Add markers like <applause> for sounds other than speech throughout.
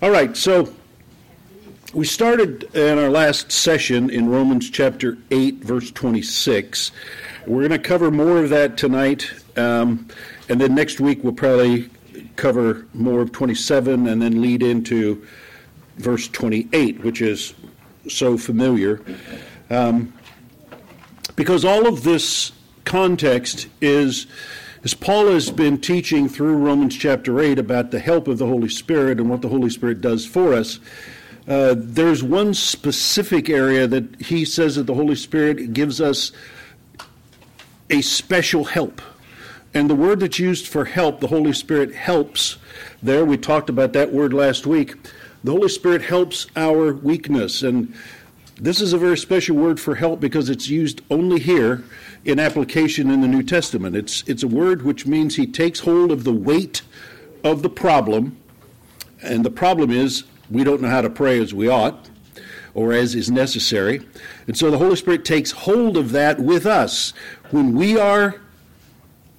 All right, so we started in our last session in Romans chapter 8, verse 26. We're going to cover more of that tonight, um, and then next week we'll probably cover more of 27 and then lead into verse 28, which is so familiar. Um, because all of this context is, as Paul has been teaching through Romans chapter 8 about the help of the Holy Spirit and what the Holy Spirit does for us, uh, there's one specific area that he says that the Holy Spirit gives us a special help. And the word that's used for help, the Holy Spirit helps, there, we talked about that word last week. The Holy Spirit helps our weakness. And this is a very special word for help because it's used only here in application in the New Testament. It's, it's a word which means he takes hold of the weight of the problem. And the problem is we don't know how to pray as we ought or as is necessary. And so the Holy Spirit takes hold of that with us. When we are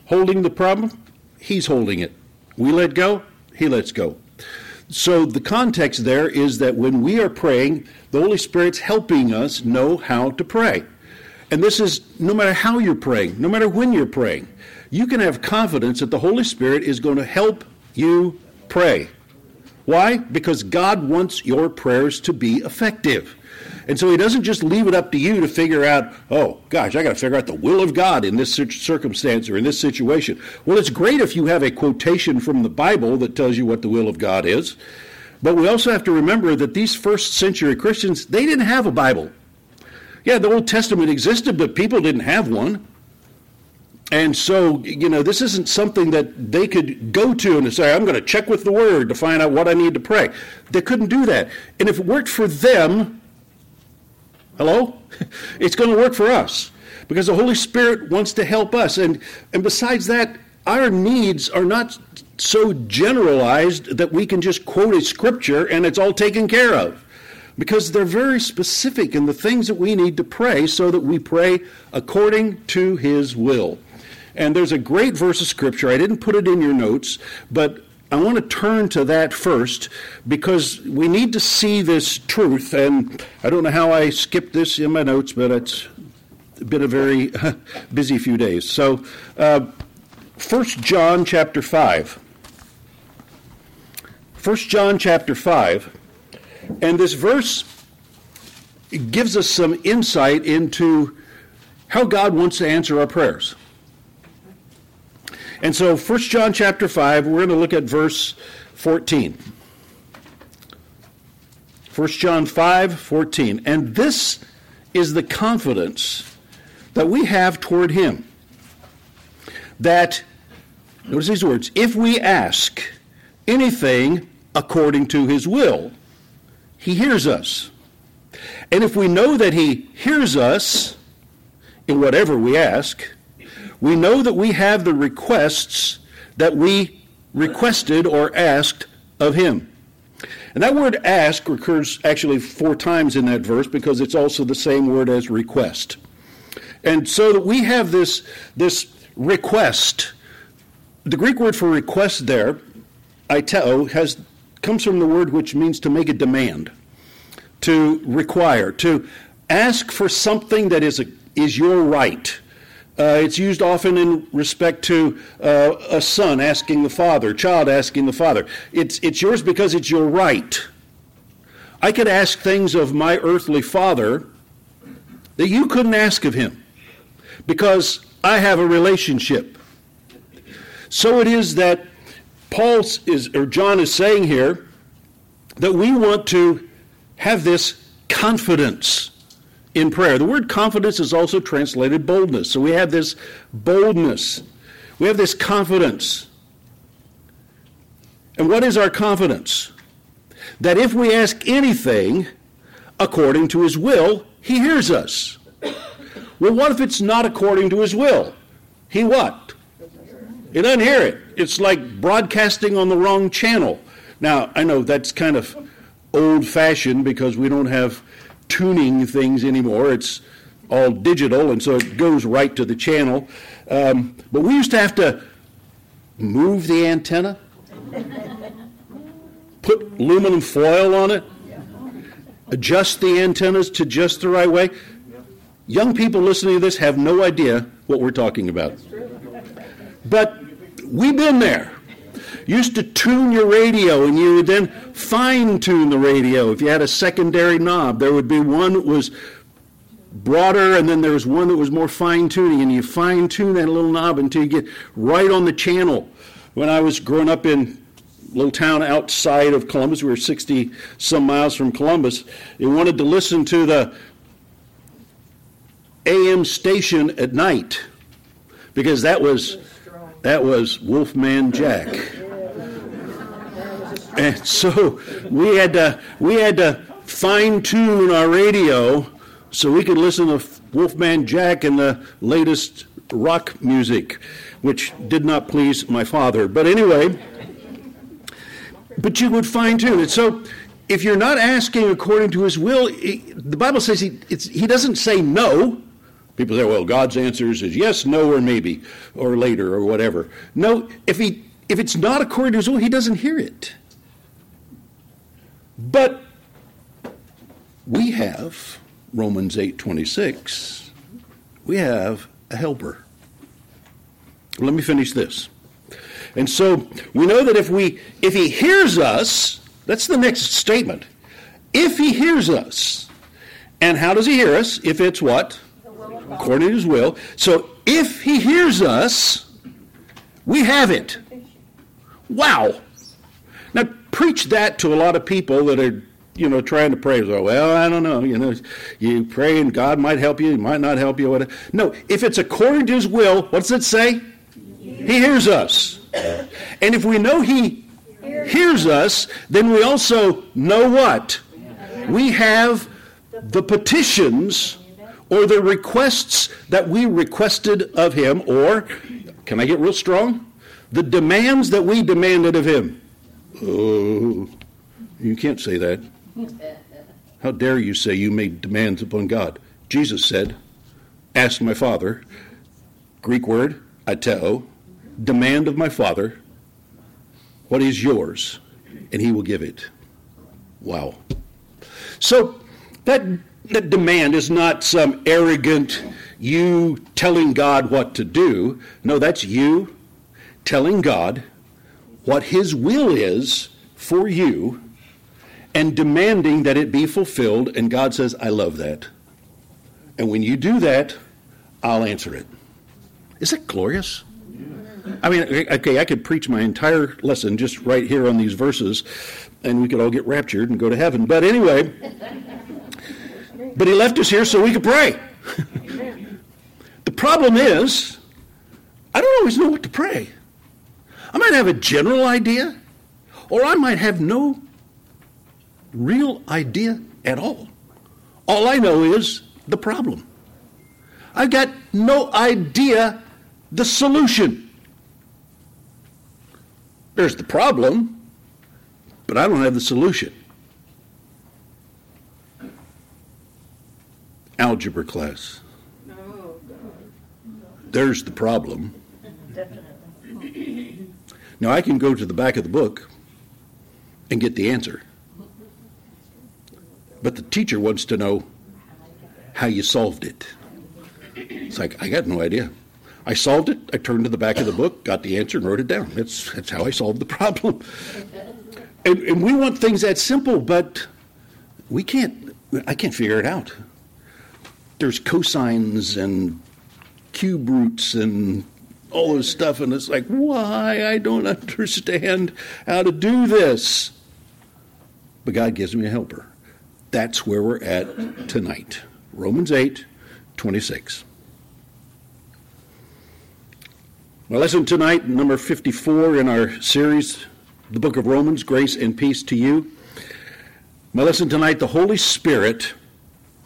holding the problem, He's holding it. We let go, He lets go. So the context there is that when we are praying, the Holy Spirit's helping us know how to pray. And this is no matter how you're praying, no matter when you're praying, you can have confidence that the Holy Spirit is going to help you pray. Why? Because God wants your prayers to be effective. And so he doesn't just leave it up to you to figure out, oh, gosh, I got to figure out the will of God in this circumstance or in this situation. Well, it's great if you have a quotation from the Bible that tells you what the will of God is. But we also have to remember that these first century Christians, they didn't have a Bible. Yeah, the Old Testament existed, but people didn't have one. And so, you know, this isn't something that they could go to and say, I'm going to check with the Word to find out what I need to pray. They couldn't do that. And if it worked for them, hello? <laughs> It's going to work for us because the Holy Spirit wants to help us. And, and besides that, our needs are not so generalized that we can just quote a scripture and it's all taken care of because they're very specific in the things that we need to pray so that we pray according to His will. And there's a great verse of Scripture. I didn't put it in your notes, but I want to turn to that first because we need to see this truth. And I don't know how I skipped this in my notes, but it's been a very <laughs> busy few days. So, uh, 1 John chapter 5. 1 John chapter 5. And this verse gives us some insight into how God wants to answer our prayers. And so 1 John chapter 5, we're going to look at verse 14. 1 John 5, 14. And this is the confidence that we have toward him. That, notice these words, if we ask anything according to his will, he hears us. And if we know that he hears us in whatever we ask, we know that we have the requests that we requested or asked of him. And that word ask recurs actually four times in that verse because it's also the same word as request. And so we have this, this request. The Greek word for request there, aiteo, has comes from the word which means to make a demand, to require, to ask for something that is, a, is your right. Uh, it's used often in respect to uh, a son asking the father, child asking the father. It's, it's yours because it's your right. I could ask things of my earthly father that you couldn't ask of him because I have a relationship. So it is that Paul is, or John is saying here that we want to have this confidence in prayer. The word confidence is also translated boldness. So we have this boldness, we have this confidence. And what is our confidence? That if we ask anything according to his will, he hears us. Well, what if it's not according to his will? He what? He doesn't hear it. It's like broadcasting on the wrong channel. Now, I know that's kind of old fashioned because we don't have tuning things anymore. It's all digital, and so it goes right to the channel. Um, but we used to have to move the antenna. put aluminum foil on it, adjust the antennas to just the right way. Young people listening to this have no idea what we're talking about. But we've been there. Used to tune your radio, and you would then fine tune the radio. If you had a secondary knob, there would be one that was broader, and then there was one that was more fine tuning, and you fine tune that little knob until you get right on the channel. When I was growing up in little town outside of Columbus, we were 60 some miles from Columbus, you wanted to listen to the AM station at night because that was that was Wolfman Jack. And so we had to we had to fine tune our radio so we could listen to Wolfman Jack and the latest rock music, which did not please my father. But anyway, but you would fine tune it. So if you're not asking according to his will, the Bible says he, he doesn't say no. People say, well, God's answers is yes, no, or maybe, or later, or whatever. No, if, he, if it's not according to his will, he doesn't hear it. But we have Romans 8:26. We have a helper. Let me finish this. And so we know that if we if he hears us, that's the next statement. If he hears us, and how does he hear us? If it's what? According to his will. So if he hears us, we have it. Wow. Now preach that to a lot of people that are, you know, trying to pray. Well, I don't know. You know, you pray and God might help you, he might not help you. Whatever. No, if it's according to his will, what does it say? He hears us. And if we know he hears us, then we also know what? We have the petitions or the requests that we requested of him, or, can I get real strong? The demands that we demanded of him. Oh, you can't say that. How dare you say you made demands upon God? Jesus said, Ask my Father, Greek word, aiteo, demand of my Father, what is yours, and he will give it. Wow. So that that demand is not some arrogant you telling God what to do. No, that's you telling God what His will is for you and demanding that it be fulfilled. And God says, I love that. And when you do that, I'll answer it. Is that glorious? I mean, okay, I could preach my entire lesson just right here on these verses, and we could all get raptured and go to heaven. But anyway. But he left us here so we could pray. the problem is, I don't always know what to pray. I might have a general idea, or I might have no real idea at all. All I know is the problem. I've got no idea the solution. There's the problem, but I don't have the solution. Algebra class. Oh, There's the problem. Definitely. Now I can go to the back of the book and get the answer. But the teacher wants to know how you solved it. It's like, I got no idea. I solved it. I turned to the back of the book, got the answer, and wrote it down. That's, that's how I solved the problem. And, and we want things that simple, but we can't, I can't figure it out there's cosines and cube roots and all this stuff, and it's like, why? I don't <laughs> understand how to do this. But God gives me a helper. That's where we're at tonight. Romans 8, 26. My lesson tonight, number 54 in our series, the book of Romans, Grace and Peace to You. My lesson tonight, the Holy Spirit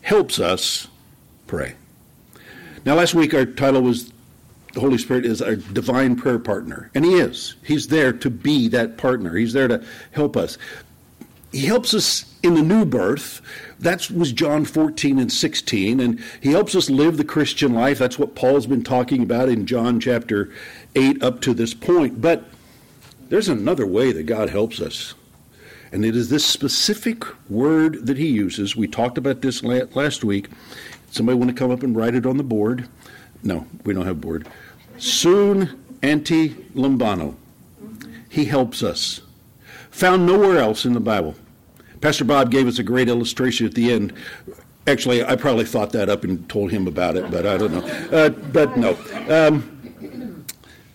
helps us pray. Now, last week our title was The Holy Spirit is our divine prayer partner. And He is. He's there to be that partner, He's there to help us. He helps us in the new birth. That was John 14 and 16. And He helps us live the Christian life. That's what Paul's been talking about in John chapter 8 up to this point. But there's another way that God helps us. And it is this specific word that he uses. We talked about this last week. Somebody want to come up and write it on the board? No, we don't have board. Soon anti lambano. He helps us. Found nowhere else in the Bible. Pastor Bob gave us a great illustration at the end. Actually, I probably thought that up and told him about it, but I don't know. Uh, but no. Um,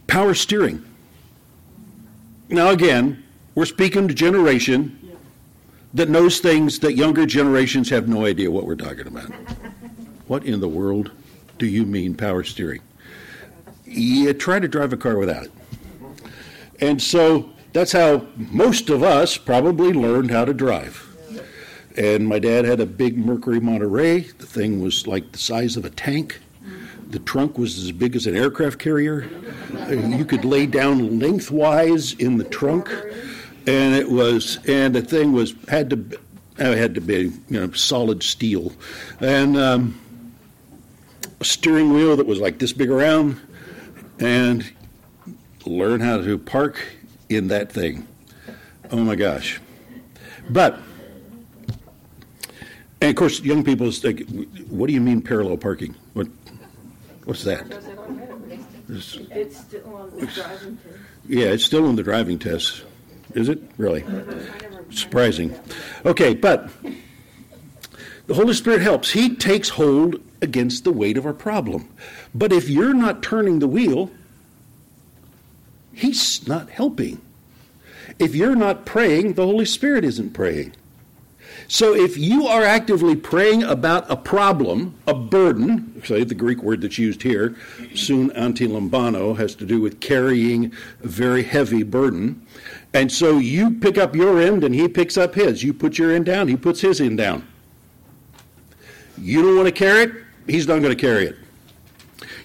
power steering. Now, again, we're speaking to generation that knows things that younger generations have no idea what we're talking about. What in the world do you mean power steering? You try to drive a car without it. And so that's how most of us probably learned how to drive. And my dad had a big Mercury Monterey. The thing was like the size of a tank. The trunk was as big as an aircraft carrier. You could lay down lengthwise in the trunk, and it was and the thing was had to had to be you know solid steel, and um, a steering wheel that was like this big around, and learn how to park in that thing. Oh my gosh! But and of course, young people like, "What do you mean parallel parking? What what's that?" It's still on the driving test. Yeah, it's still on the driving test. Is it really? Surprising. Okay, but the Holy Spirit helps. He takes hold against the weight of our problem. But if you're not turning the wheel, He's not helping. If you're not praying, the Holy Spirit isn't praying. So if you are actively praying about a problem, a burden, say the Greek word that's used here, soon antilambano, has to do with carrying a very heavy burden. And so you pick up your end and he picks up his. You put your end down, he puts his end down. You don't want to carry it, he's not going to carry it.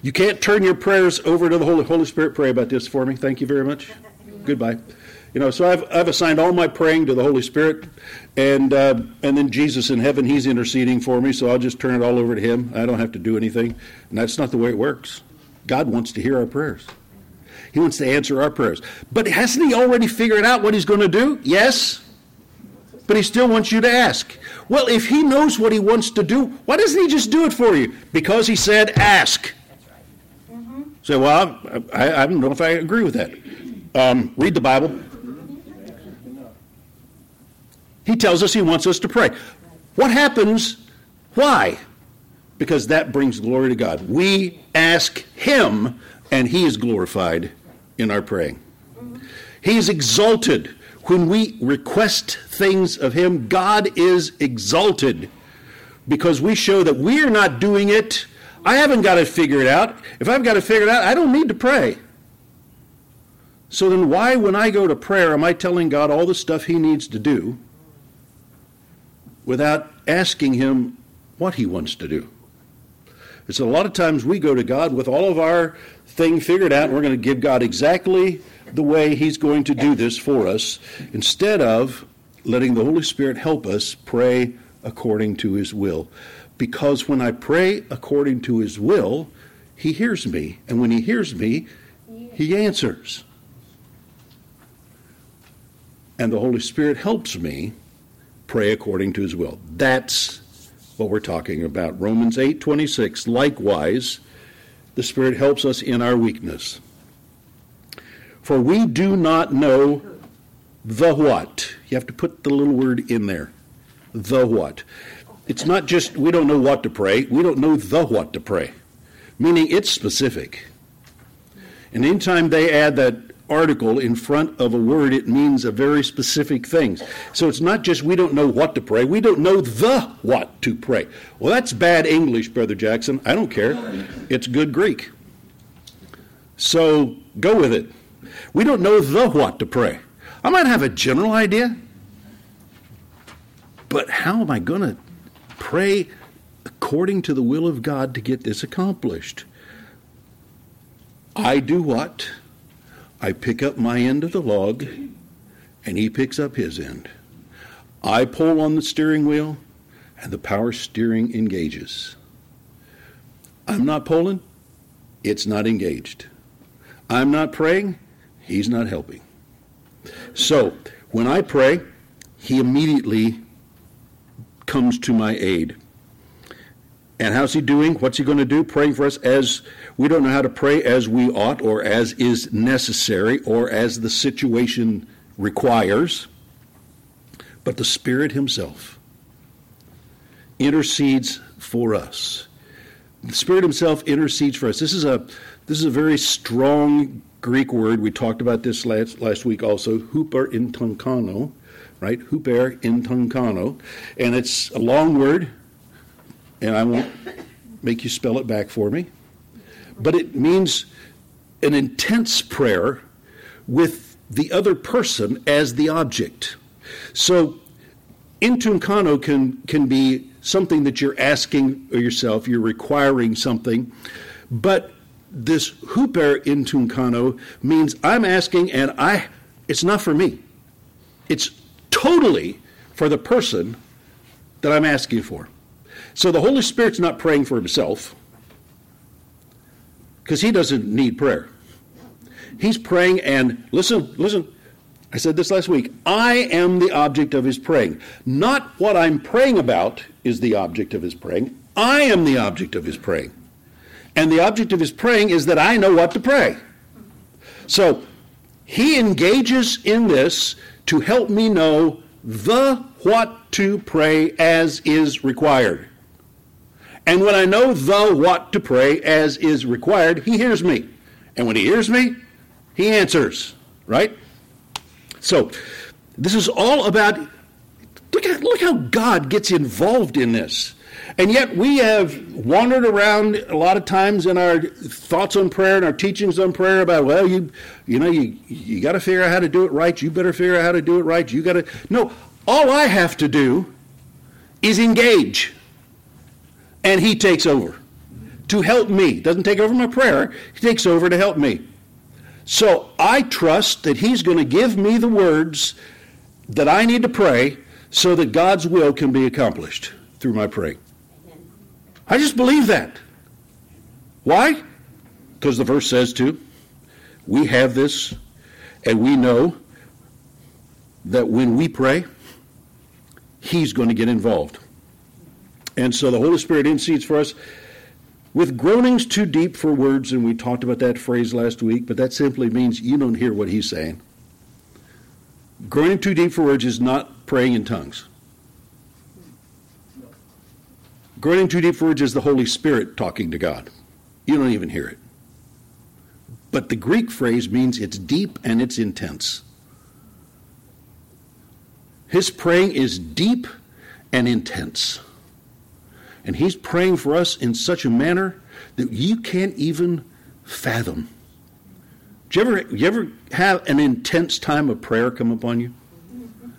You can't turn your prayers over to the Holy Holy Spirit. Pray about this for me. Thank you very much. Goodbye. You know, so I've, I've assigned all my praying to the Holy Spirit, and uh, and then Jesus in heaven, He's interceding for me. So I'll just turn it all over to Him. I don't have to do anything, and that's not the way it works. God wants to hear our prayers. He wants to answer our prayers. But hasn't He already figured out what He's going to do? Yes. But He still wants you to ask. Well, if He knows what He wants to do, why doesn't He just do it for you? Because He said, ask. Mm-hmm. Say, so, well, I, I, don't know if I agree with that. Um, read the Bible. He tells us he wants us to pray. What happens? Why? Because that brings glory to God. We ask him, and he is glorified in our praying. He is exalted. When we request things of him, God is exalted because we show that we are not doing it. I haven't got to figure it out. If I've got to figure it out, I don't need to pray. So then, why, when I go to prayer, am I telling God all the stuff He needs to do without asking him what he wants to do. It's a lot of times we go to God with all of our thing figured out, and we're going to give God exactly the way he's going to do this for us, instead of letting the Holy Spirit help us pray according to his will. Because when I pray according to his will, he hears me. And when he hears me, he answers. And the Holy Spirit helps me pray according to his will. That's what we're talking about. Romans 8:26 likewise the spirit helps us in our weakness. For we do not know the what. You have to put the little word in there. The what. It's not just we don't know what to pray, we don't know the what to pray. Meaning it's specific. And anytime they add that article in front of a word, it means a very specific thing. So it's not just we don't know what to pray, we don't know the what to pray. Well, that's bad English, Brother Jackson. I don't care. It's good Greek. So go with it. We don't know the what to pray. I might have a general idea, but how am I going to pray according to the will of God to get this accomplished? I do what? I pick up my end of the log, and he picks up his end. I pull on the steering wheel, and the power steering engages. I'm not pulling, it's not engaged. I'm not praying, he's not helping. So, when I pray, he immediately comes to my aid. And how's he doing? What's he going to do? Praying for us as we don't know how to pray as we ought or as is necessary or as the situation requires. But the Spirit Himself intercedes for us. The Spirit Himself intercedes for us. This is a this is a very strong Greek word. We talked about this last last week also. Huper in tunkano, right? Huper in tunkano, and it's a long word and I won't make you spell it back for me. But it means an intense prayer with the other person as the object. So, intunkano can, can be something that you're asking yourself, you're requiring something, but this huper intunkano means I'm asking and I it's not for me. It's totally for the person that I'm asking for. So the Holy Spirit's not praying for himself because he doesn't need prayer. He's praying and listen, listen. I said this last week. I am the object of his praying. Not what I'm praying about is the object of his praying. I am the object of his praying. And the object of his praying is that I know what to pray. So he engages in this to help me know the what to pray as is required. And when I know the what to pray as is required, he hears me. And when he hears me, he answers, right? So, this is all about look at look how God gets involved in this. And yet we have wandered around a lot of times in our thoughts on prayer and our teachings on prayer about, well, you you know, you you got to figure out how to do it right. You better figure out how to do it right. You got to No, all I have to do is engage and he takes over to help me. Doesn't take over my prayer, he takes over to help me. So I trust that he's going to give me the words that I need to pray so that God's will can be accomplished through my praying. I just believe that. Why? Because the verse says to. We have this, and we know that when we pray, He's going to get involved. And so the Holy Spirit intercedes for us with groanings too deep for words, and we talked about that phrase last week, but that simply means you don't hear what he's saying. Groaning too deep for words is not praying in tongues. Groaning too deep for words is the Holy Spirit talking to God. You don't even hear it. But the Greek phrase means it's deep and it's intense. His praying is deep and intense. And He's praying for us in such a manner that you can't even fathom. Do you ever, you ever have an intense time of prayer come upon you?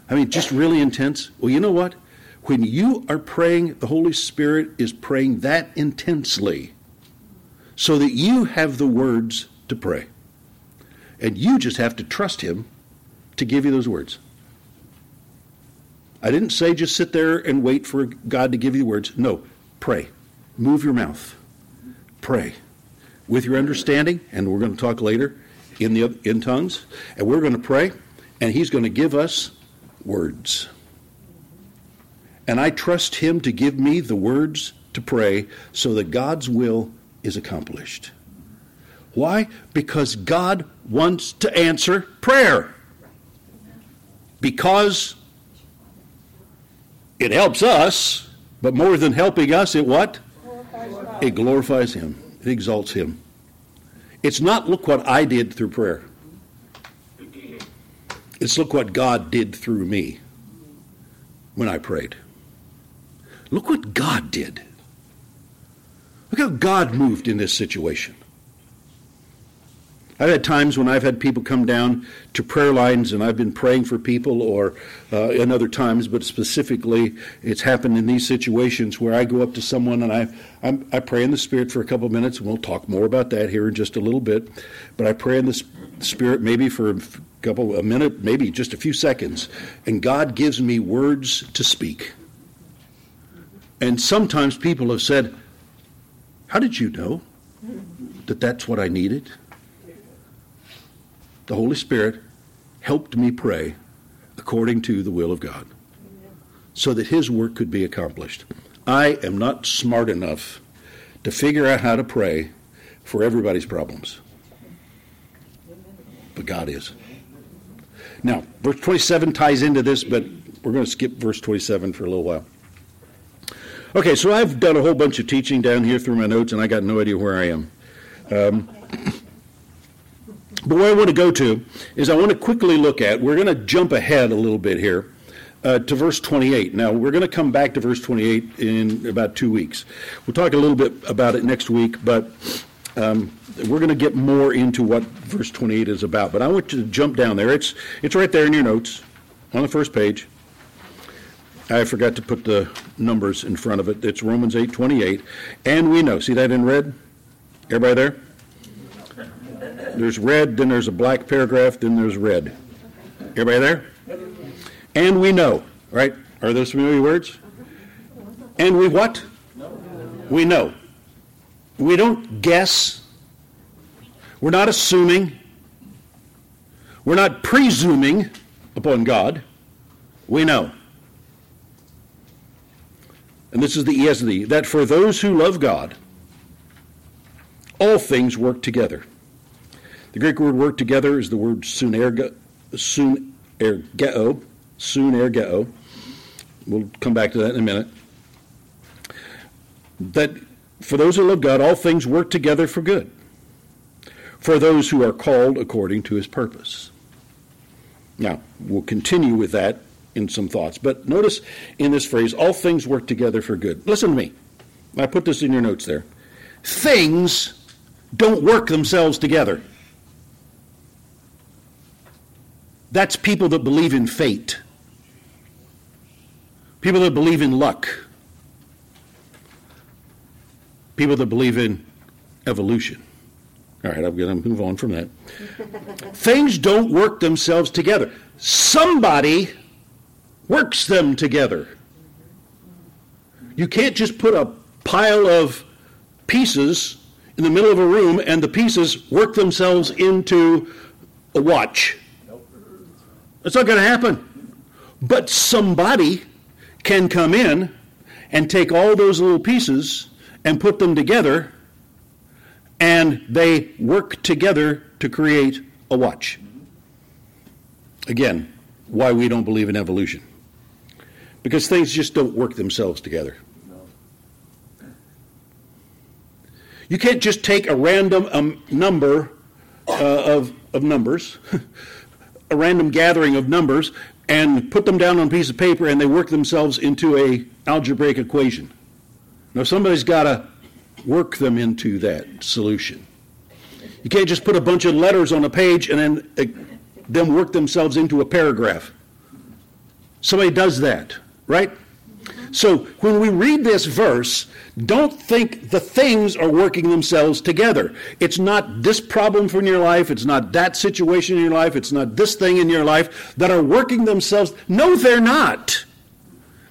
I mean, just really intense? Well, you know what? When you are praying, the Holy Spirit is praying that intensely so that you have the words to pray. And you just have to trust Him to give you those words. I didn't say just sit there and wait for God to give you the words. No, Pray. Move your mouth. Pray. With your understanding, and we're going to talk later in the in tongues, and we're going to pray, and he's going to give us words. And I trust him to give me the words to pray so that God's will is accomplished. Why? Because God wants to answer prayer. Because it helps us but more than helping us, it what? Glorifies it glorifies Him. It exalts Him. It's not look what I did through prayer. It's look what God did through me when I prayed. Look what God did. Look how God moved in this situation. I've had times when I've had people come down to prayer lines and I've been praying for people, or uh, in other times, but specifically, it's happened in these situations where I go up to someone and I, I'm, i pray in the Spirit for a couple of minutes, and we'll talk more about that here in just a little bit. But I pray in the Spirit maybe for a couple, a minute, maybe just a few seconds, and God gives me words to speak. And sometimes people have said, How did you know that that's what I needed? the Holy Spirit helped me pray according to the will of God. so that his work could be accomplished. I am not smart enough to figure out how to pray for everybody's problems. But God is. Now, verse 27 ties into this, but we're going to skip verse 27 for a little while. Okay, so I've done a whole bunch of teaching down here through my notes, and I got no idea where I am. Um, but where I want to go to is I want to quickly look at, we're going to jump ahead a little bit here uh, to verse 28. Now, we're going to come back to verse 28 in about two weeks. We'll talk a little bit about it next week, but um, we're going to get more into what verse 28 is about. But I want you to jump down there. It's, it's right there in your notes on the first page. I forgot to put the numbers in front of it. It's Romans 8 28. And we know. See that in red? Everybody there? There's red, then there's a black paragraph, then there's red. Everybody there? And we know, right? Are those familiar words? And we what? We know. We don't guess. We're not assuming. We're not presuming upon God. We know. And this is the ESV that for those who love God, all things work together the Greek word work together is the word sunergeo, sunergeo. We'll come back to that in a minute. That for those who love God, all things work together for good. For those who are called according to his purpose. Now, we'll continue with that in some thoughts. But notice in this phrase, all things work together for good. Listen to me. I put this in your notes there. Things don't work themselves together. That's people that believe in fate, people that believe in luck, people that believe in evolution. All right, I'm going to move on from that. <laughs> Things don't work themselves together. Somebody works them together. You can't just put a pile of pieces in the middle of a room and the pieces work themselves into a watch. That's not going to happen. But somebody can come in and take all those little pieces and put them together, and they work together to create a watch. Again, why we don't believe in evolution. Because things just don't work themselves together. You can't just take a random um, number uh, of, of numbers <laughs> a random gathering of numbers and put them down on a piece of paper and they work themselves into a algebraic equation. Now somebody's got to work them into that solution. You can't just put a bunch of letters on a page and then uh, them work themselves into a paragraph. Somebody does that, right? So when we read this verse, don't think the things are working themselves together. It's not this problem in your life, it's not that situation in your life, it's not this thing in your life that are working themselves. No, they're not.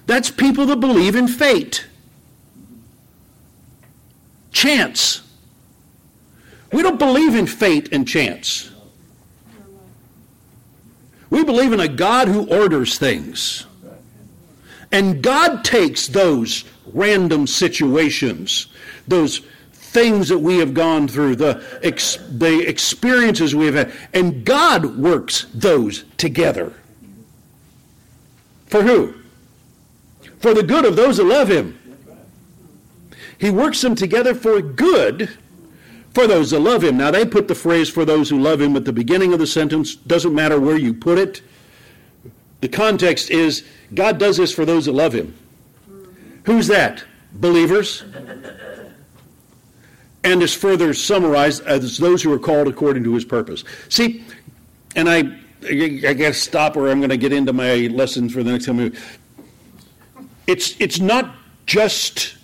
That's people that believe in fate. Chance. We don't believe in fate and chance. We believe in a God who orders things. And God takes those random situations, those things that we have gone through, the, ex- the experiences we have had, and God works those together. For who? For the good of those that love Him. He works them together for good for those that love Him. Now, they put the phrase for those who love Him at the beginning of the sentence. Doesn't matter where you put it. The context is God does this for those that love Him. Who's that? Believers. And is further summarized as those who are called according to His purpose. See, and I, I guess stop or I'm going to get into my lesson for the next time. It's, it's not just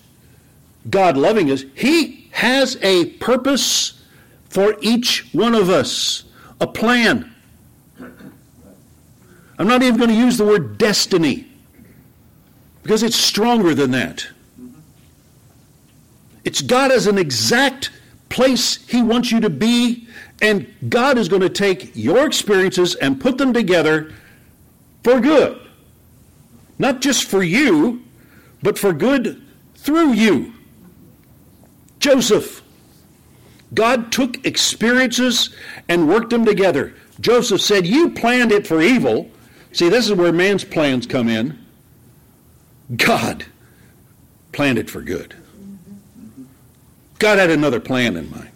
God loving us, He has a purpose for each one of us, a plan. I'm not even going to use the word destiny because it's stronger than that. It's God as an exact place He wants you to be, and God is going to take your experiences and put them together for good. Not just for you, but for good through you. Joseph. God took experiences and worked them together. Joseph said, You planned it for evil. See, this is where man's plans come in. God planned it for good. God had another plan in mind.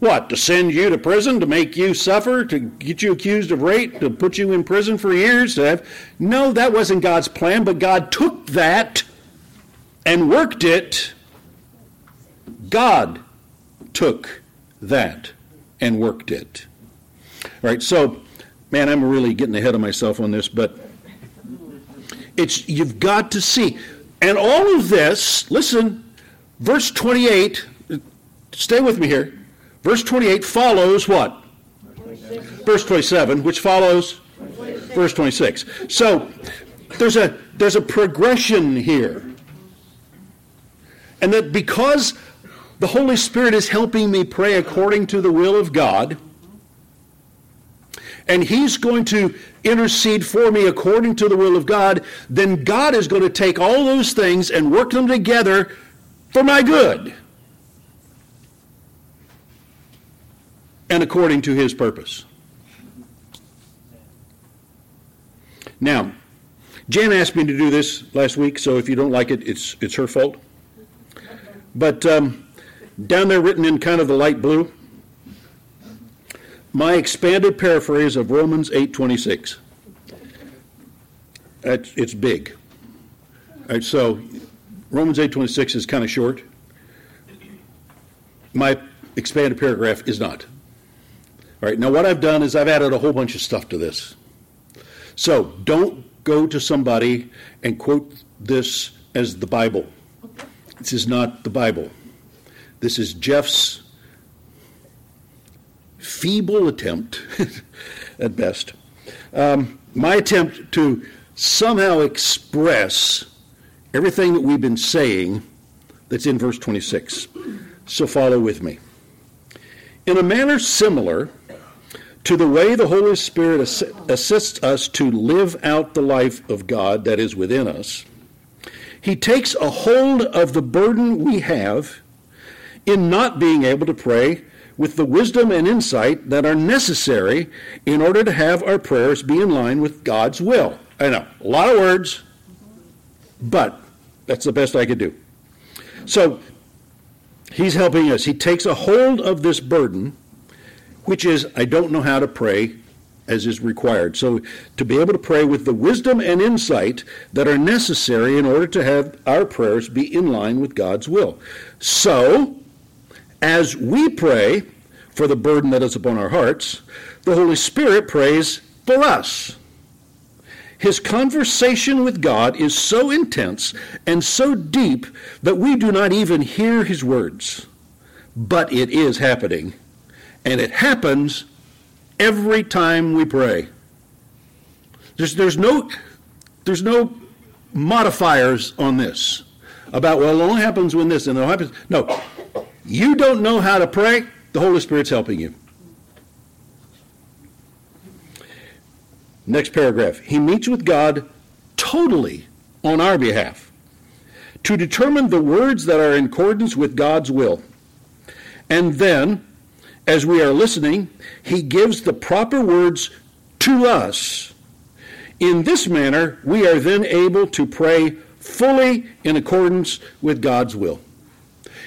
What? To send you to prison, to make you suffer, to get you accused of rape, to put you in prison for years? Have... No, that wasn't God's plan, but God took that and worked it. God took that and worked it. All right, so, man, I'm really getting ahead of myself on this, but it's you've got to see. And all of this, listen, verse 28, stay with me here. Verse 28 follows what? Verse 27, which follows verse 26. So there's a there's a progression here. And that because the Holy Spirit is helping me pray according to the will of God, and He's going to intercede for me according to the will of God, then God is going to take all those things and work them together for my good. and according to his purpose. Now, Jan asked me to do this last week, so if you don't like it, it's, it's her fault. But um, down there, written in kind of the light blue, my expanded paraphrase of Romans 8:26. It's big. Right, so Romans 8:26 is kind of short. My expanded paragraph is not. All right, now what I've done is I've added a whole bunch of stuff to this. So don't go to somebody and quote this as the Bible. This is not the Bible. This is Jeff's feeble attempt, <laughs> at best, um, my attempt to somehow express everything that we've been saying that's in verse 26. So follow with me. In a manner similar, to the way the Holy Spirit assists us to live out the life of God that is within us, He takes a hold of the burden we have in not being able to pray with the wisdom and insight that are necessary in order to have our prayers be in line with God's will. I know, a lot of words, but that's the best I could do. So, He's helping us. He takes a hold of this burden which is, I don't know how to pray as is required. So, to be able to pray with the wisdom and insight that are necessary in order to have our prayers be in line with God's will. So, as we pray for the burden that is upon our hearts, the Holy Spirit prays for us. His conversation with God is so intense and so deep that we do not even hear his words. But it is happening and it happens every time we pray. There's, there's, no, there's no modifiers on this about, well, it only happens when this and it happens. No. You don't know how to pray, the Holy Spirit's helping you. Next paragraph. He meets with God totally on our behalf to determine the words that are in accordance with God's will. And then as we are listening, he gives the proper words to us. In this manner, we are then able to pray fully in accordance with God's will.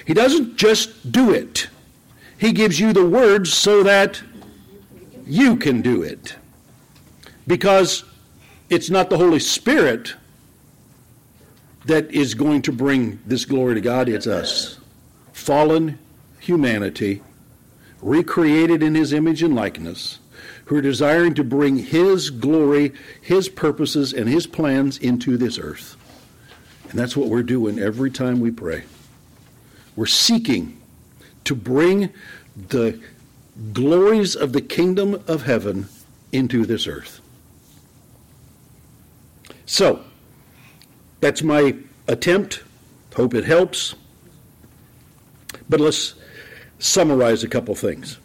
He doesn't just do it, He gives you the words so that you can do it. Because it's not the Holy Spirit that is going to bring this glory to God, it's us. Fallen humanity recreated in his image and likeness, who are desiring to bring his glory, his purposes, and his plans into this earth. And that's what we're doing every time we pray. We're seeking to bring the glories of the kingdom of heaven into this earth. So, that's my attempt. Hope it helps. But let's summarize a couple things.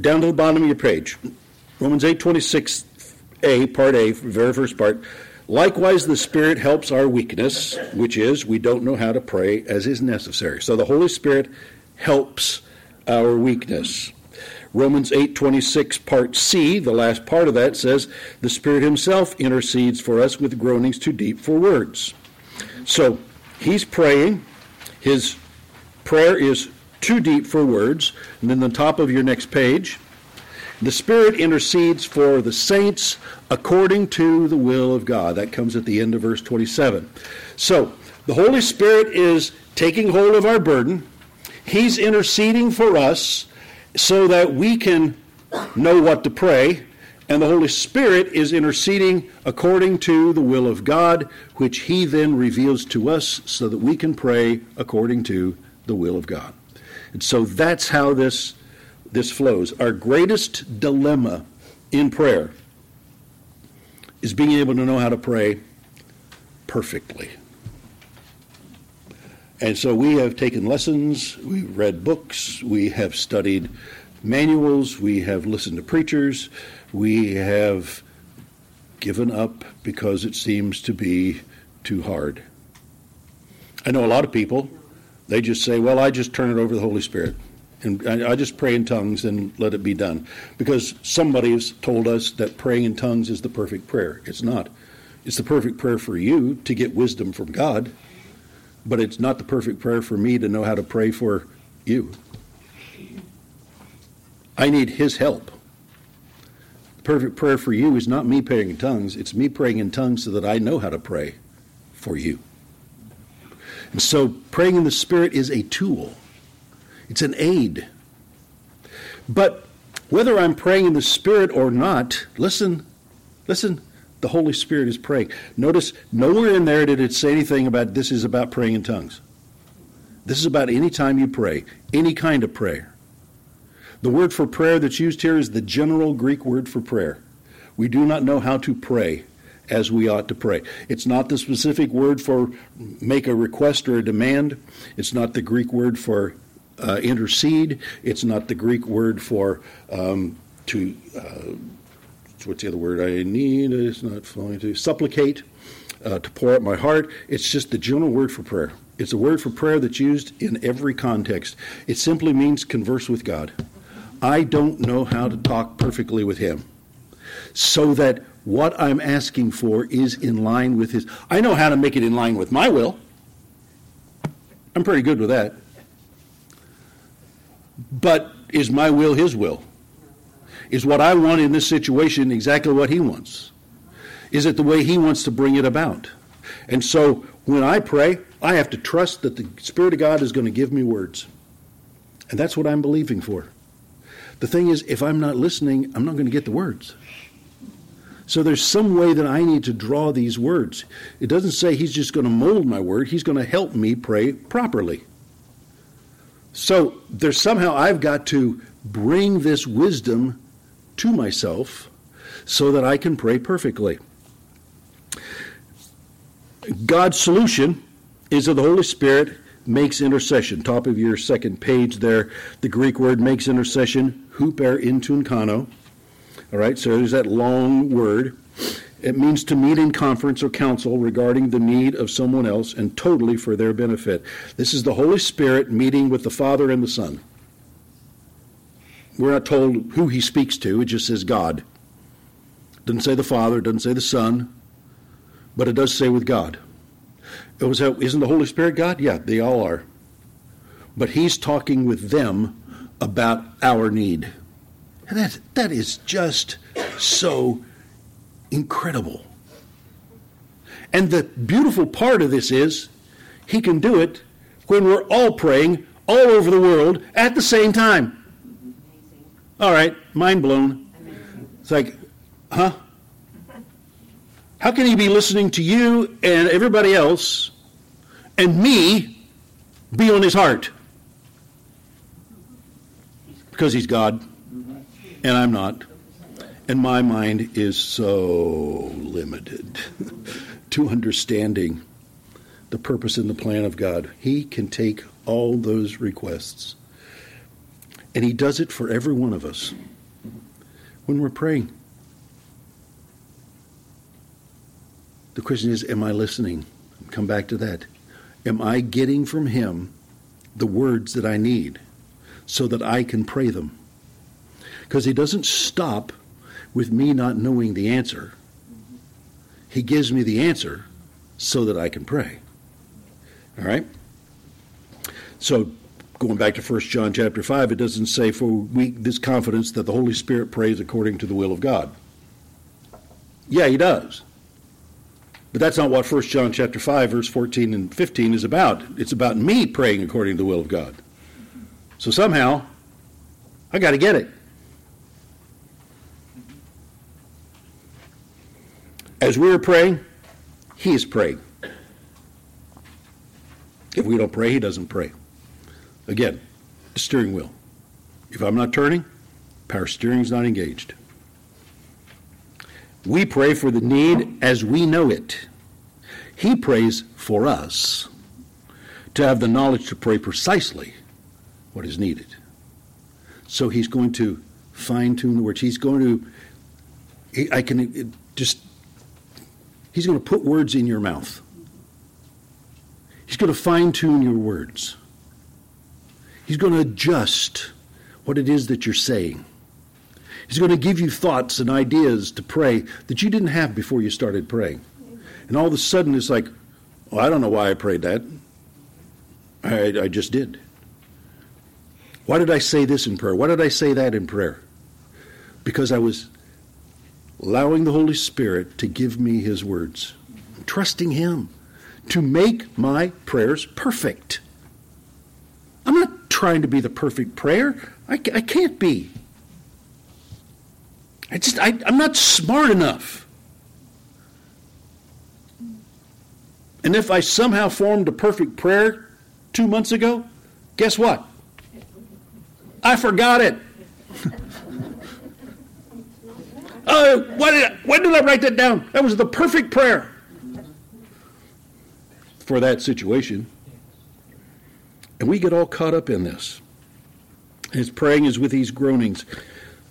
Down to the bottom of your page, Romans 8:26a, part A, very first part. Likewise, the Spirit helps our weakness, which is we don't know how to pray as is necessary. So the Holy Spirit helps our weakness. Romans 8:26 part C, the last part of that says, "The Spirit himself intercedes for us with groanings too deep for words." So, he's praying, his prayer is too deep for words, and then the top of your next page, the Spirit intercedes for the saints according to the will of God. That comes at the end of verse 27. So, the Holy Spirit is taking hold of our burden. He's interceding for us so that we can know what to pray. And the Holy Spirit is interceding according to the will of God, which He then reveals to us so that we can pray according to the will of God. And so that's how this this flows. Our greatest dilemma in prayer is being able to know how to pray perfectly. And so we have taken lessons, we've read books, we have studied manuals, we have listened to preachers, we have given up because it seems to be too hard. I know a lot of people, they just say, well, I just turn it over to the Holy Spirit. And I just pray in tongues and let it be done. Because somebody has told us that praying in tongues is the perfect prayer. It's not. It's the perfect prayer for you to get wisdom from God, but it's not the perfect prayer for me to know how to pray for you. I need His help. The perfect prayer for you is not me praying in tongues, it's me praying in tongues so that I know how to pray for you. And so praying in the Spirit is a tool. It's an aid. But whether I'm praying in the Spirit or not, listen, listen, the Holy Spirit is praying. Notice nowhere in there did it say anything about this is about praying in tongues. This is about any time you pray, any kind of prayer. The word for prayer that's used here is the general Greek word for prayer. We do not know how to pray as we ought to pray. It's not the specific word for make a request or a demand. It's not the Greek word for uh, intercede. It's not the Greek word for um, to. Uh, what's the other word I need? It's not falling to supplicate, uh, to pour out my heart. It's just the general word for prayer. It's a word for prayer that's used in every context. It simply means converse with God. I don't know how to talk perfectly with Him, so that what I'm asking for is in line with His. I know how to make it in line with my will. I'm pretty good with that. But is my will his will? Is what I want in this situation exactly what he wants? Is it the way he wants to bring it about? And so when I pray, I have to trust that the Spirit of God is going to give me words. And that's what I'm believing for. The thing is, if I'm not listening, I'm not going to get the words. So there's some way that I need to draw these words. It doesn't say he's just going to mold my word, he's going to help me pray properly. So there's somehow I've got to bring this wisdom to myself so that I can pray perfectly. God's solution is that the Holy Spirit makes intercession. Top of your second page there, the Greek word makes intercession, huper in tunkano. All right, so there's that long word. It means to meet in conference or council regarding the need of someone else and totally for their benefit. This is the Holy Spirit meeting with the Father and the Son. We're not told who he speaks to, it just says God. Doesn't say the Father, doesn't say the Son, but it does say with God. Isn't the Holy Spirit God? Yeah, they all are. But he's talking with them about our need. And that, that is just so incredible. And the beautiful part of this is he can do it when we're all praying all over the world at the same time. All right, mind blown. It's like, huh? How can he be listening to you and everybody else and me be on his heart? Because he's God and I'm not. And my mind is so limited <laughs> to understanding the purpose and the plan of God. He can take all those requests, and He does it for every one of us when we're praying. The question is, am I listening? Come back to that. Am I getting from Him the words that I need so that I can pray them? Because He doesn't stop with me not knowing the answer. He gives me the answer so that I can pray. All right? So going back to 1 John chapter 5, it doesn't say for we this confidence that the Holy Spirit prays according to the will of God. Yeah, he does. But that's not what 1 John chapter 5 verse 14 and 15 is about. It's about me praying according to the will of God. So somehow I got to get it. As we are praying, he is praying. If we don't pray, he doesn't pray. Again, the steering wheel. If I'm not turning, power steering is not engaged. We pray for the need as we know it. He prays for us to have the knowledge to pray precisely what is needed. So he's going to fine tune the words. He's going to, I can just, he's going to put words in your mouth. He's going to fine tune your words. He's going to adjust what it is that you're saying. He's going to give you thoughts and ideas to pray that you didn't have before you started praying. And all of a sudden it's like, well, I don't know why I prayed that. I, I just did. Why did I say this in prayer? Why did I say that in prayer? Because I was allowing the Holy Spirit to give me His words, trusting Him to make my prayers perfect. I'm not trying to be the perfect prayer. I, I can't be. I just, I, I'm not smart enough. And if I somehow formed a perfect prayer two months ago, guess what? I forgot it. Uh, why did I, when did I write that down? That was the perfect prayer for that situation. And we get all caught up in this. His praying is with these groanings.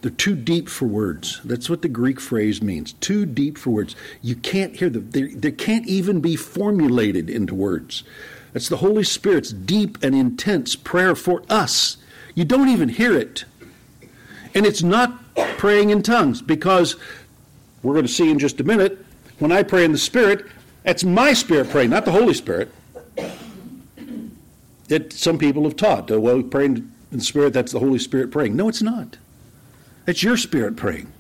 They're too deep for words. That's what the Greek phrase means. Too deep for words. You can't hear them. They, they can't even be formulated into words. That's the Holy Spirit's deep and intense prayer for us. You don't even hear it. And it's not praying in tongues because we're going to see in just a minute, when I pray in the Spirit, that's my Spirit praying, not the Holy Spirit. That some people have taught, uh, well, praying in the Spirit, that's the Holy Spirit praying. No, it's not. That's your spirit praying.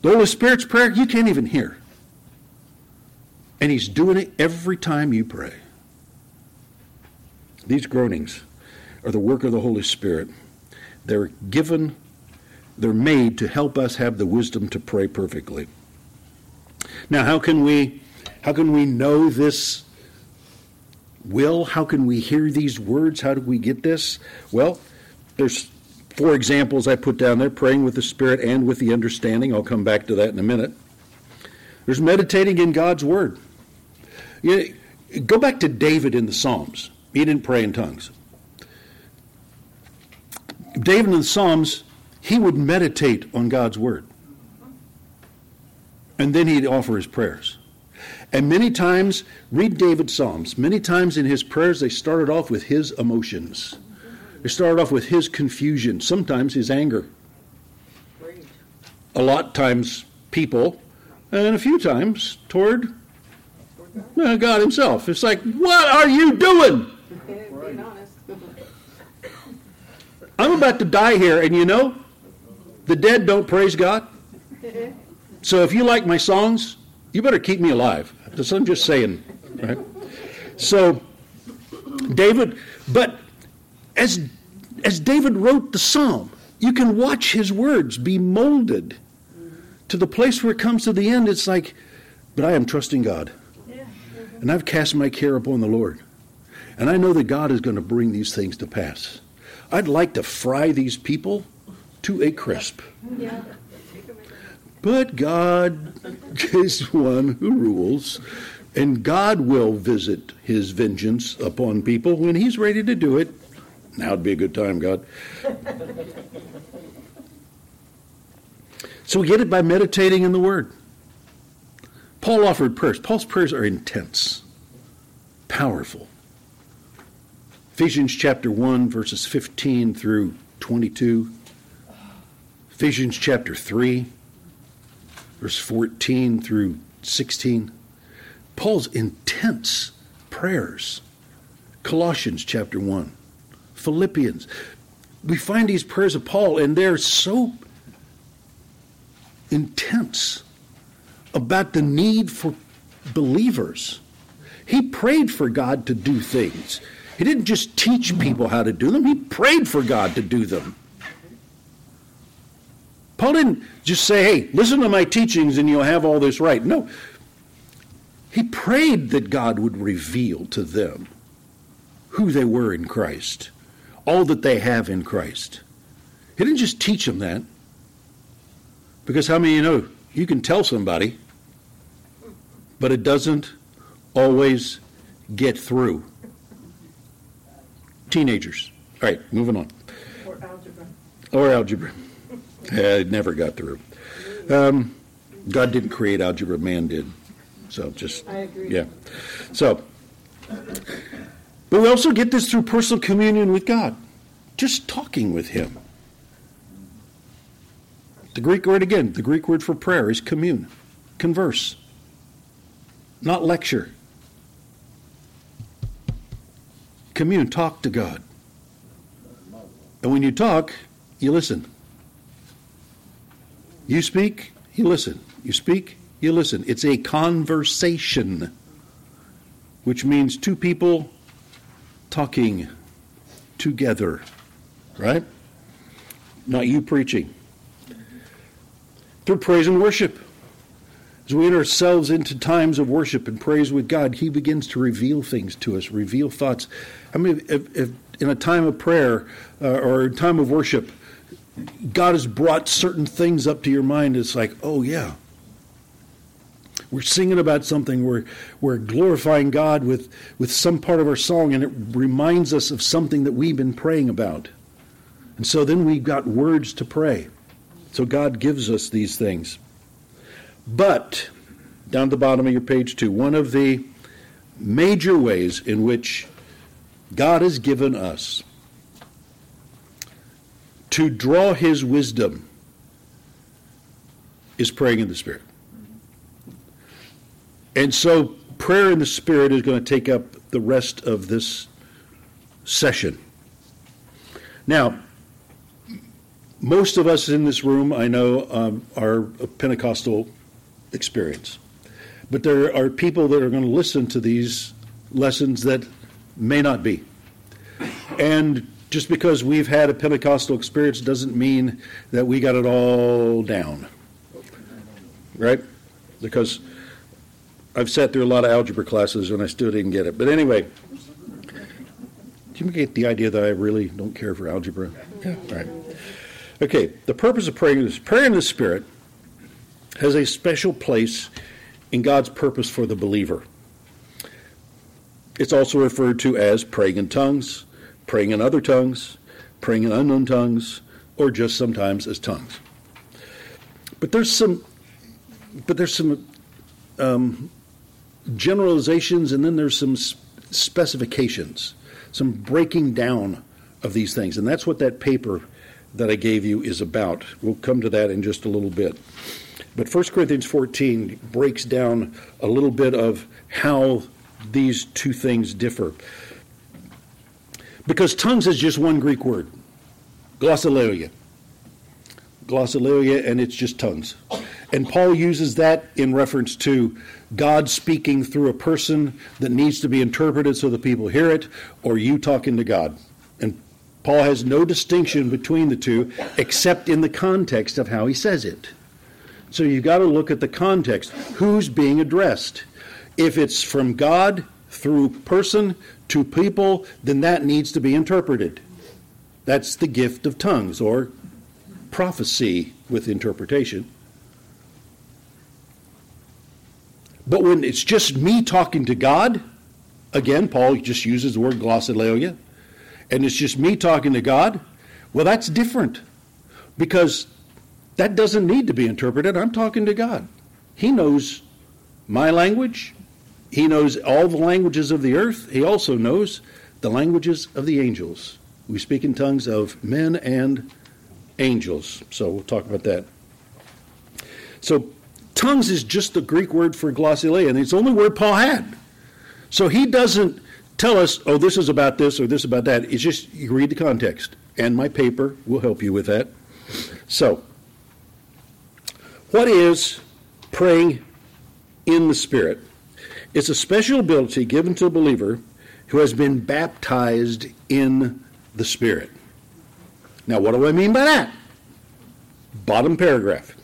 The Holy Spirit's prayer, you can't even hear. And He's doing it every time you pray. These groanings are the work of the Holy Spirit. They're given, they're made to help us have the wisdom to pray perfectly. Now, how can we how can we know this will? How can we hear these words? How do we get this? Well, there's four examples I put down there praying with the Spirit and with the understanding. I'll come back to that in a minute. There's meditating in God's Word. You, go back to David in the Psalms. He didn't pray in tongues. David in the Psalms, he would meditate on God's Word. And then he'd offer his prayers. And many times, read David's Psalms. Many times in his prayers, they started off with his emotions. They started off with his confusion, sometimes his anger. A lot times people, and a few times toward uh, God Himself. It's like, what are you doing? I'm about to die here, and you know, the dead don't praise God. <laughs> So if you like my songs, you better keep me alive. That's what I'm just saying. Right? So, David, but as, as David wrote the psalm, you can watch his words be molded to the place where it comes to the end. It's like, but I am trusting God. And I've cast my care upon the Lord. And I know that God is going to bring these things to pass. I'd like to fry these people to a crisp. But God is one who rules, and God will visit his vengeance upon people when he's ready to do it. Now would be a good time, God. so we get it by meditating in the Word. Paul offered prayers. Paul's prayers are intense, powerful. Ephesians chapter 1, verses 15 through 22. Ephesians chapter 3, verse 14 through 16. Paul's intense prayers. Colossians chapter 1, Philippians. We find these prayers of Paul, and they're so intense about the need for believers. He prayed for God to do things. He didn't just teach people how to do them, he prayed for God to do them. Paul didn't just say, hey, listen to my teachings and you'll have all this right. No. He prayed that God would reveal to them who they were in Christ, all that they have in Christ. He didn't just teach them that. Because how many of you know you can tell somebody, but it doesn't always get through? Teenagers. All right, moving on. Or algebra. Or algebra. Yeah, it never got through. Um, God didn't create algebra, man did. So just, I agree. yeah. So, but we also get this through personal communion with God, just talking with Him. The Greek word, again, the Greek word for prayer is commune, converse, not lecture. Commune, talk to God. And when you talk, you listen. You speak, you listen. You speak, you listen. It's a conversation, which means two people talking together, right? Not you preaching. Through praise and worship. As we enter ourselves into times of worship and praise with God, He begins to reveal things to us, reveal thoughts. I mean, if, if in a time of prayer uh, or a time of worship, God has brought certain things up to your mind, it's like, oh, yeah. We're singing about something, we're, we're glorifying God with, with some part of our song, and it reminds us of something that we've been praying about. And so then we've got words to pray. So God gives us these things. But, down at the bottom of your page, too, one of the major ways in which God has given us to draw his wisdom is praying in the Spirit. And so, prayer in the Spirit is going to take up the rest of this session. Now, most of us in this room, I know, um, are Pentecostal experience. But there are people that are going to listen to these lessons that may not be. And just because we've had a Pentecostal experience doesn't mean that we got it all down. Right? Because I've sat through a lot of algebra classes and I still didn't get it. But anyway, do you get the idea that I really don't care for algebra? Yeah. All right. Okay, the purpose of praying is prayer in the Spirit has a special place in God's purpose for the believer. It's also referred to as praying in tongues, praying in other tongues, praying in unknown tongues, or just sometimes as tongues. But there's some, but there's some um, generalizations, and then there's some specifications, some breaking down of these things, and that's what that paper that I gave you is about. We'll come to that in just a little bit. But 1 Corinthians 14 breaks down a little bit of how these two things differ. Because tongues is just one Greek word, glossolalia. Glossolalia, and it's just tongues. And Paul uses that in reference to God speaking through a person that needs to be interpreted so the people hear it, or you talking to God. And Paul has no distinction between the two except in the context of how he says it. So you've got to look at the context. Who's being addressed? If it's from God through person to people, then that needs to be interpreted. That's the gift of tongues or prophecy with interpretation. But when it's just me talking to God, again, Paul just uses the word glossolalia, and it's just me talking to God, well, that's different because that doesn't need to be interpreted. I'm talking to God. He knows my language. He knows all the languages of the earth. He also knows the languages of the angels. We speak in tongues of men and angels. So we'll talk about that. So tongues is just the Greek word for glossolalia, and it's the only word Paul had. So he doesn't tell us, oh, this is about this or this about that. It's just you read the context. And my paper will help you with that. So, what is praying in the Spirit? It's a special ability given to a believer who has been baptized in the Spirit. Now, what do I mean by that? Bottom paragraph.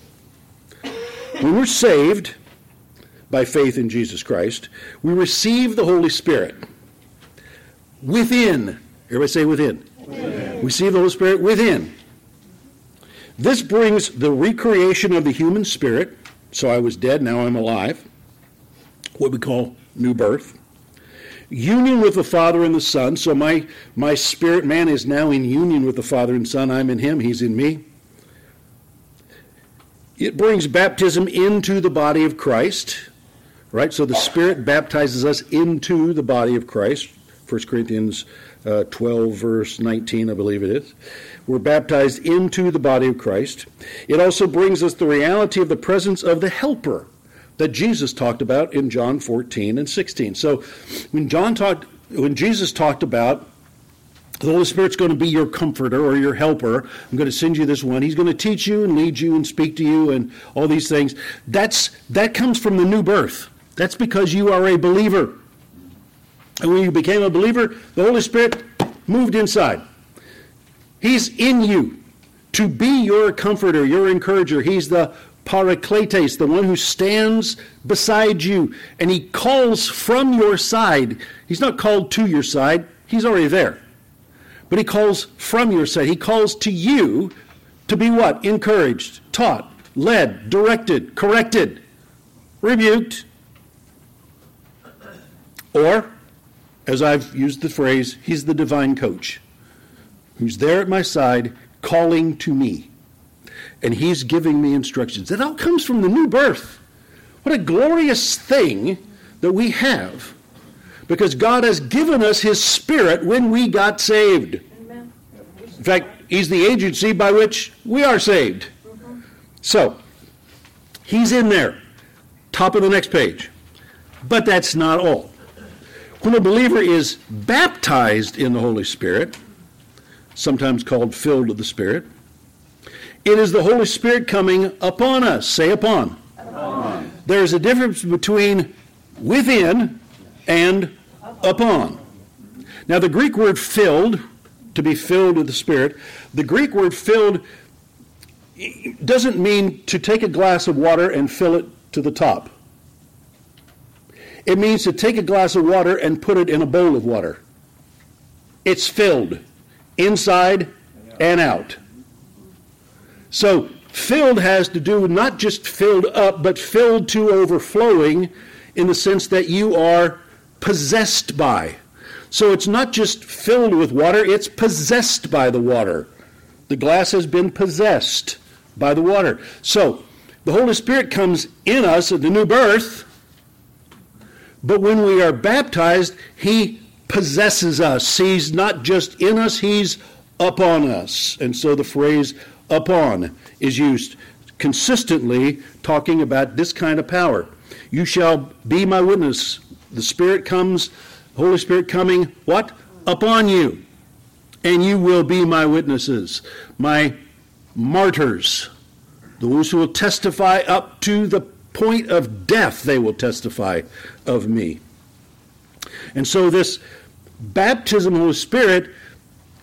When we're saved by faith in Jesus Christ, we receive the Holy Spirit within. Everybody say within. within. We see the Holy Spirit within. This brings the recreation of the human spirit. So I was dead, now I'm alive. What we call new birth. Union with the Father and the Son. So my, my spirit man is now in union with the Father and Son. I'm in him, he's in me. It brings baptism into the body of Christ. Right? So the Spirit baptizes us into the body of Christ. 1 Corinthians uh, 12, verse 19, I believe it is. We're baptized into the body of Christ. It also brings us the reality of the presence of the Helper that Jesus talked about in John 14 and 16. So when John talked, when Jesus talked about the Holy Spirit's going to be your comforter or your helper. I'm going to send you this one. He's going to teach you and lead you and speak to you and all these things. That's that comes from the new birth. That's because you are a believer. And when you became a believer, the Holy Spirit moved inside. He's in you to be your comforter, your encourager. He's the parakletos, the one who stands beside you, and he calls from your side. He's not called to your side, he's already there. But he calls from your side. He calls to you to be what? Encouraged, taught, led, directed, corrected, rebuked, or as I've used the phrase, he's the divine coach who's there at my side calling to me. And he's giving me instructions. That all comes from the new birth. What a glorious thing that we have because God has given us his spirit when we got saved. Amen. In fact, he's the agency by which we are saved. Mm-hmm. So, he's in there. Top of the next page. But that's not all. When a believer is baptized in the Holy Spirit, sometimes called filled with the Spirit, it is the Holy Spirit coming upon us. Say upon. upon. There is a difference between within and upon. Now, the Greek word filled, to be filled with the Spirit, the Greek word filled doesn't mean to take a glass of water and fill it to the top. It means to take a glass of water and put it in a bowl of water. It's filled inside and out. So, filled has to do not just filled up, but filled to overflowing in the sense that you are possessed by. So, it's not just filled with water, it's possessed by the water. The glass has been possessed by the water. So, the Holy Spirit comes in us at the new birth but when we are baptized, He possesses us. He's not just in us, He's upon us. And so the phrase upon is used consistently, talking about this kind of power. You shall be my witness. The Spirit comes, Holy Spirit coming, what? Upon you. And you will be my witnesses, my martyrs, those who will testify up to the point of death they will testify of me. And so this baptism of the Spirit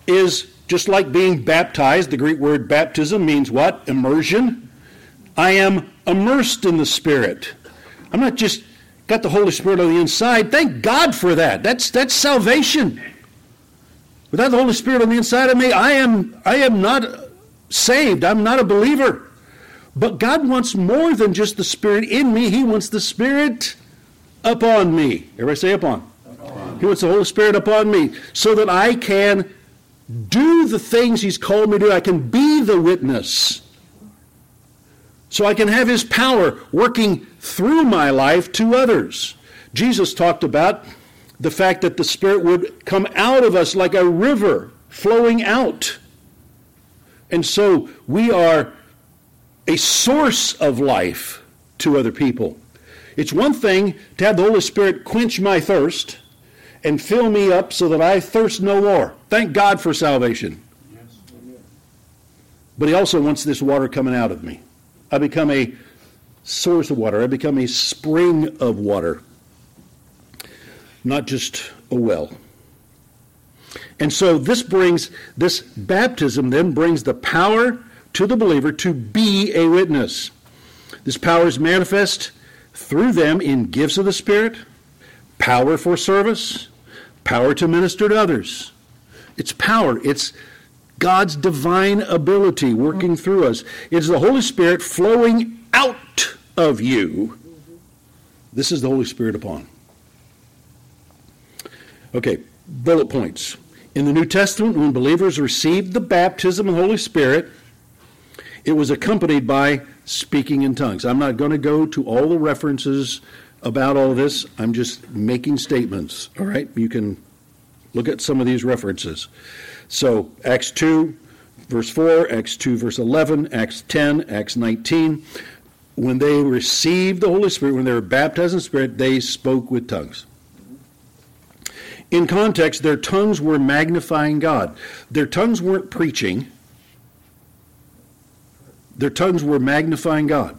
is just like being baptized. The Greek word baptism means what? Immersion. I am immersed in the Spirit. I'm not just got the Holy Spirit on the inside. Thank God for that. That's that's salvation. Without the Holy Spirit on the inside of me, I am I am not saved. I'm not a believer. But God wants more than just the Spirit in me. He wants the Spirit upon me. Everybody say upon. upon. He wants the Holy Spirit upon me so that I can do the things He's called me to do. I can be the witness so I can have His power working through my life to others. Jesus talked about the fact that the Spirit would come out of us like a river flowing out. And so we are a source of life to other people. It's one thing to have the Holy Spirit quench my thirst and fill me up so that I thirst no more. Thank God for salvation. But He also wants this water coming out of me. I become a source of water, I become a spring of water, not just a well. And so this brings, this baptism then brings the power to the believer to be a witness. This power is manifest through them in gifts of the Spirit, power for service, power to minister to others. It's power. It's God's divine ability working through us. It's the Holy Spirit flowing out of you. This is the Holy Spirit upon. Okay, bullet points. In the New Testament, when believers received the baptism of the Holy Spirit, it was accompanied by speaking in tongues. I'm not going to go to all the references about all this. I'm just making statements. All right? You can look at some of these references. So, Acts 2, verse 4, Acts 2, verse 11, Acts 10, Acts 19. When they received the Holy Spirit, when they were baptized in the Spirit, they spoke with tongues. In context, their tongues were magnifying God. Their tongues weren't preaching, their tongues were magnifying God.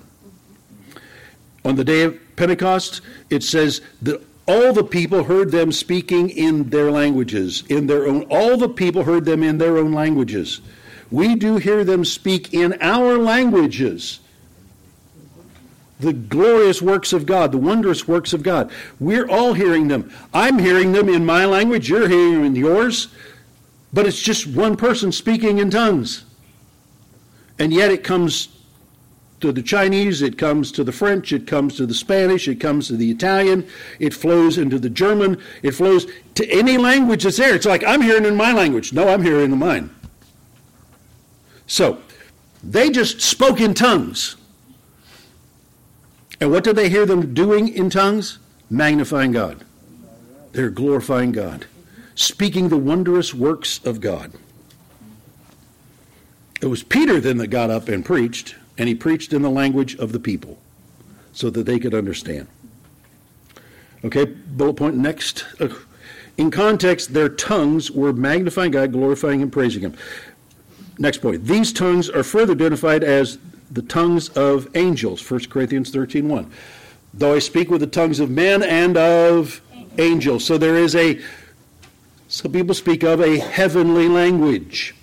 On the day of Pentecost, it says that all the people heard them speaking in their languages, in their own all the people heard them in their own languages. We do hear them speak in our languages. The glorious works of God, the wondrous works of God. We're all hearing them. I'm hearing them in my language, you're hearing them in yours, but it's just one person speaking in tongues. And yet it comes to the Chinese, it comes to the French, it comes to the Spanish, it comes to the Italian, it flows into the German, it flows to any language that's there. It's like, I'm hearing in my language. No, I'm hearing in mine. So, they just spoke in tongues. And what did they hear them doing in tongues? Magnifying God. They're glorifying God, speaking the wondrous works of God. It was Peter then that got up and preached, and he preached in the language of the people so that they could understand. Okay, bullet point next. Uh, in context, their tongues were magnifying God, glorifying and praising Him. Next point. These tongues are further identified as the tongues of angels, 1 Corinthians 13 1. Though I speak with the tongues of men and of angels. So there is a, some people speak of a heavenly language.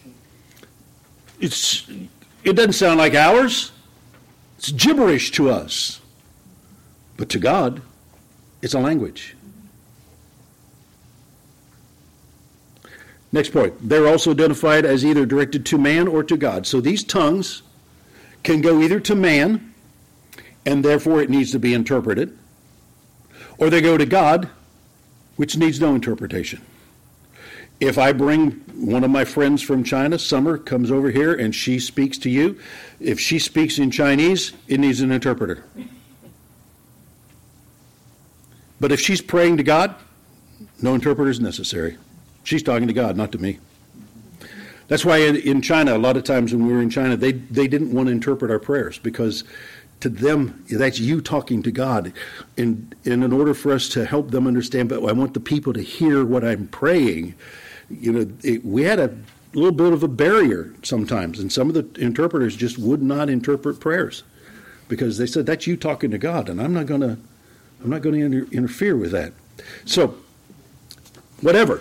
It's, it doesn't sound like ours. It's gibberish to us. But to God, it's a language. Next point. They're also identified as either directed to man or to God. So these tongues can go either to man, and therefore it needs to be interpreted, or they go to God, which needs no interpretation. If I bring one of my friends from China, Summer, comes over here and she speaks to you, if she speaks in Chinese, it needs an interpreter. But if she's praying to God, no interpreter is necessary. She's talking to God, not to me. That's why in, China, a lot of times when we were in China, they, they didn't want to interpret our prayers because to them, that's you talking to God. And, and in order for us to help them understand, but I want the people to hear what I'm praying, you know, it, we had a little bit of a barrier sometimes, and some of the interpreters just would not interpret prayers because they said that's you talking to God, and I'm not going to, I'm not going to inter- interfere with that. So, whatever.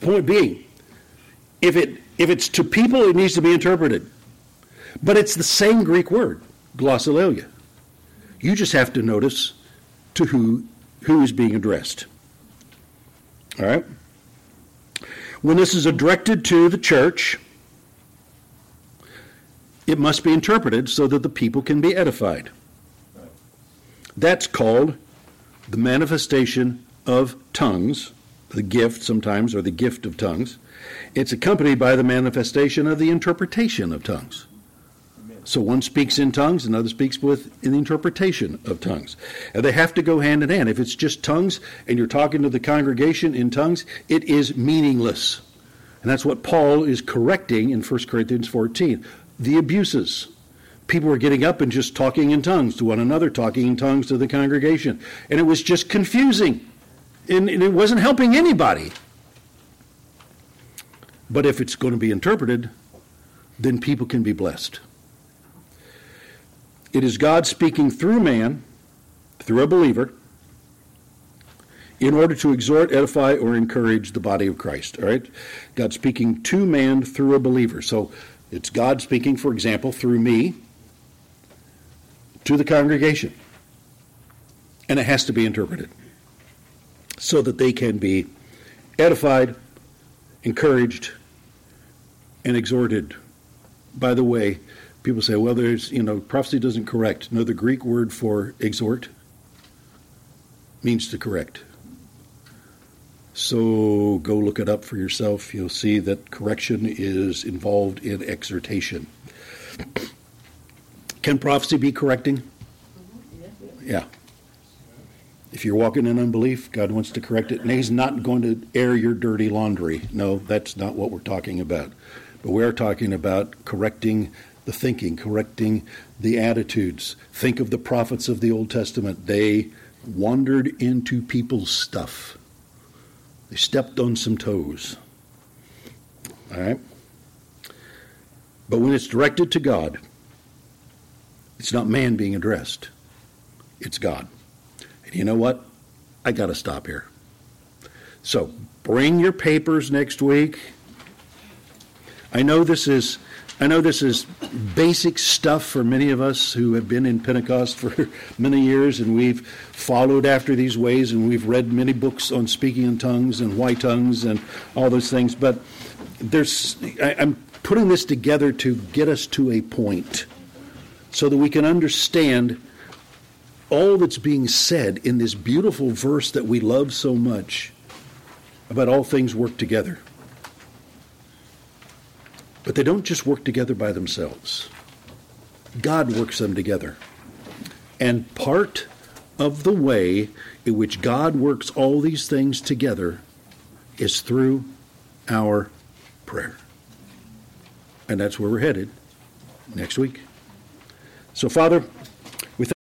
Point being, if it if it's to people, it needs to be interpreted, but it's the same Greek word, glossolalia. You just have to notice to who who is being addressed. All right when this is directed to the church, it must be interpreted so that the people can be edified. That's called the manifestation of tongues, the gift sometimes, or the gift of tongues. It's accompanied by the manifestation of the interpretation of tongues. So one speaks in tongues, another speaks with in the interpretation of tongues. And they have to go hand in hand. If it's just tongues and you're talking to the congregation in tongues, it is meaningless. And that's what Paul is correcting in 1 Corinthians 14. The abuses. People were getting up and just talking in tongues to one another, talking in tongues to the congregation. And it was just confusing. And, and it wasn't helping anybody. But if it's going to be interpreted, then people can be blessed. It is God speaking through man, through a believer, in order to exhort, edify, or encourage the body of Christ. All right? God speaking to man through a believer. So it's God speaking, for example, through me to the congregation. And it has to be interpreted so that they can be edified, encouraged, and exhorted. By the way, people say, well, there's, you know, prophecy doesn't correct. No, the Greek word for exhort means to correct. So go look it up for yourself. You'll see that correction is involved in exhortation. <coughs> Can prophecy be correcting? Mm-hmm. Yeah. If you're walking in unbelief, God wants to correct it, and He's not going to air your dirty laundry. No, that's not what we're talking about. But we're talking about correcting the thinking, correcting the attitudes. Think of the prophets of the Old Testament. They wandered into people's stuff, they stepped on some toes. All right? But when it's directed to God, it's not man being addressed, it's God. And you know what? I got to stop here. So bring your papers next week. I know this is I know this is basic stuff for many of us who have been in Pentecost for <laughs> many years and we've followed after these ways and we've read many books on speaking in tongues and why tongues and all those things. But there's, I, I'm putting this together to get us to a point so that we can understand all that's being said in this beautiful verse that we love so much about all things work together. But they don't just work together by themselves. God works them together. And part of the way in which God works all these things together is through our prayer. And that's where we're headed next week. So, Father,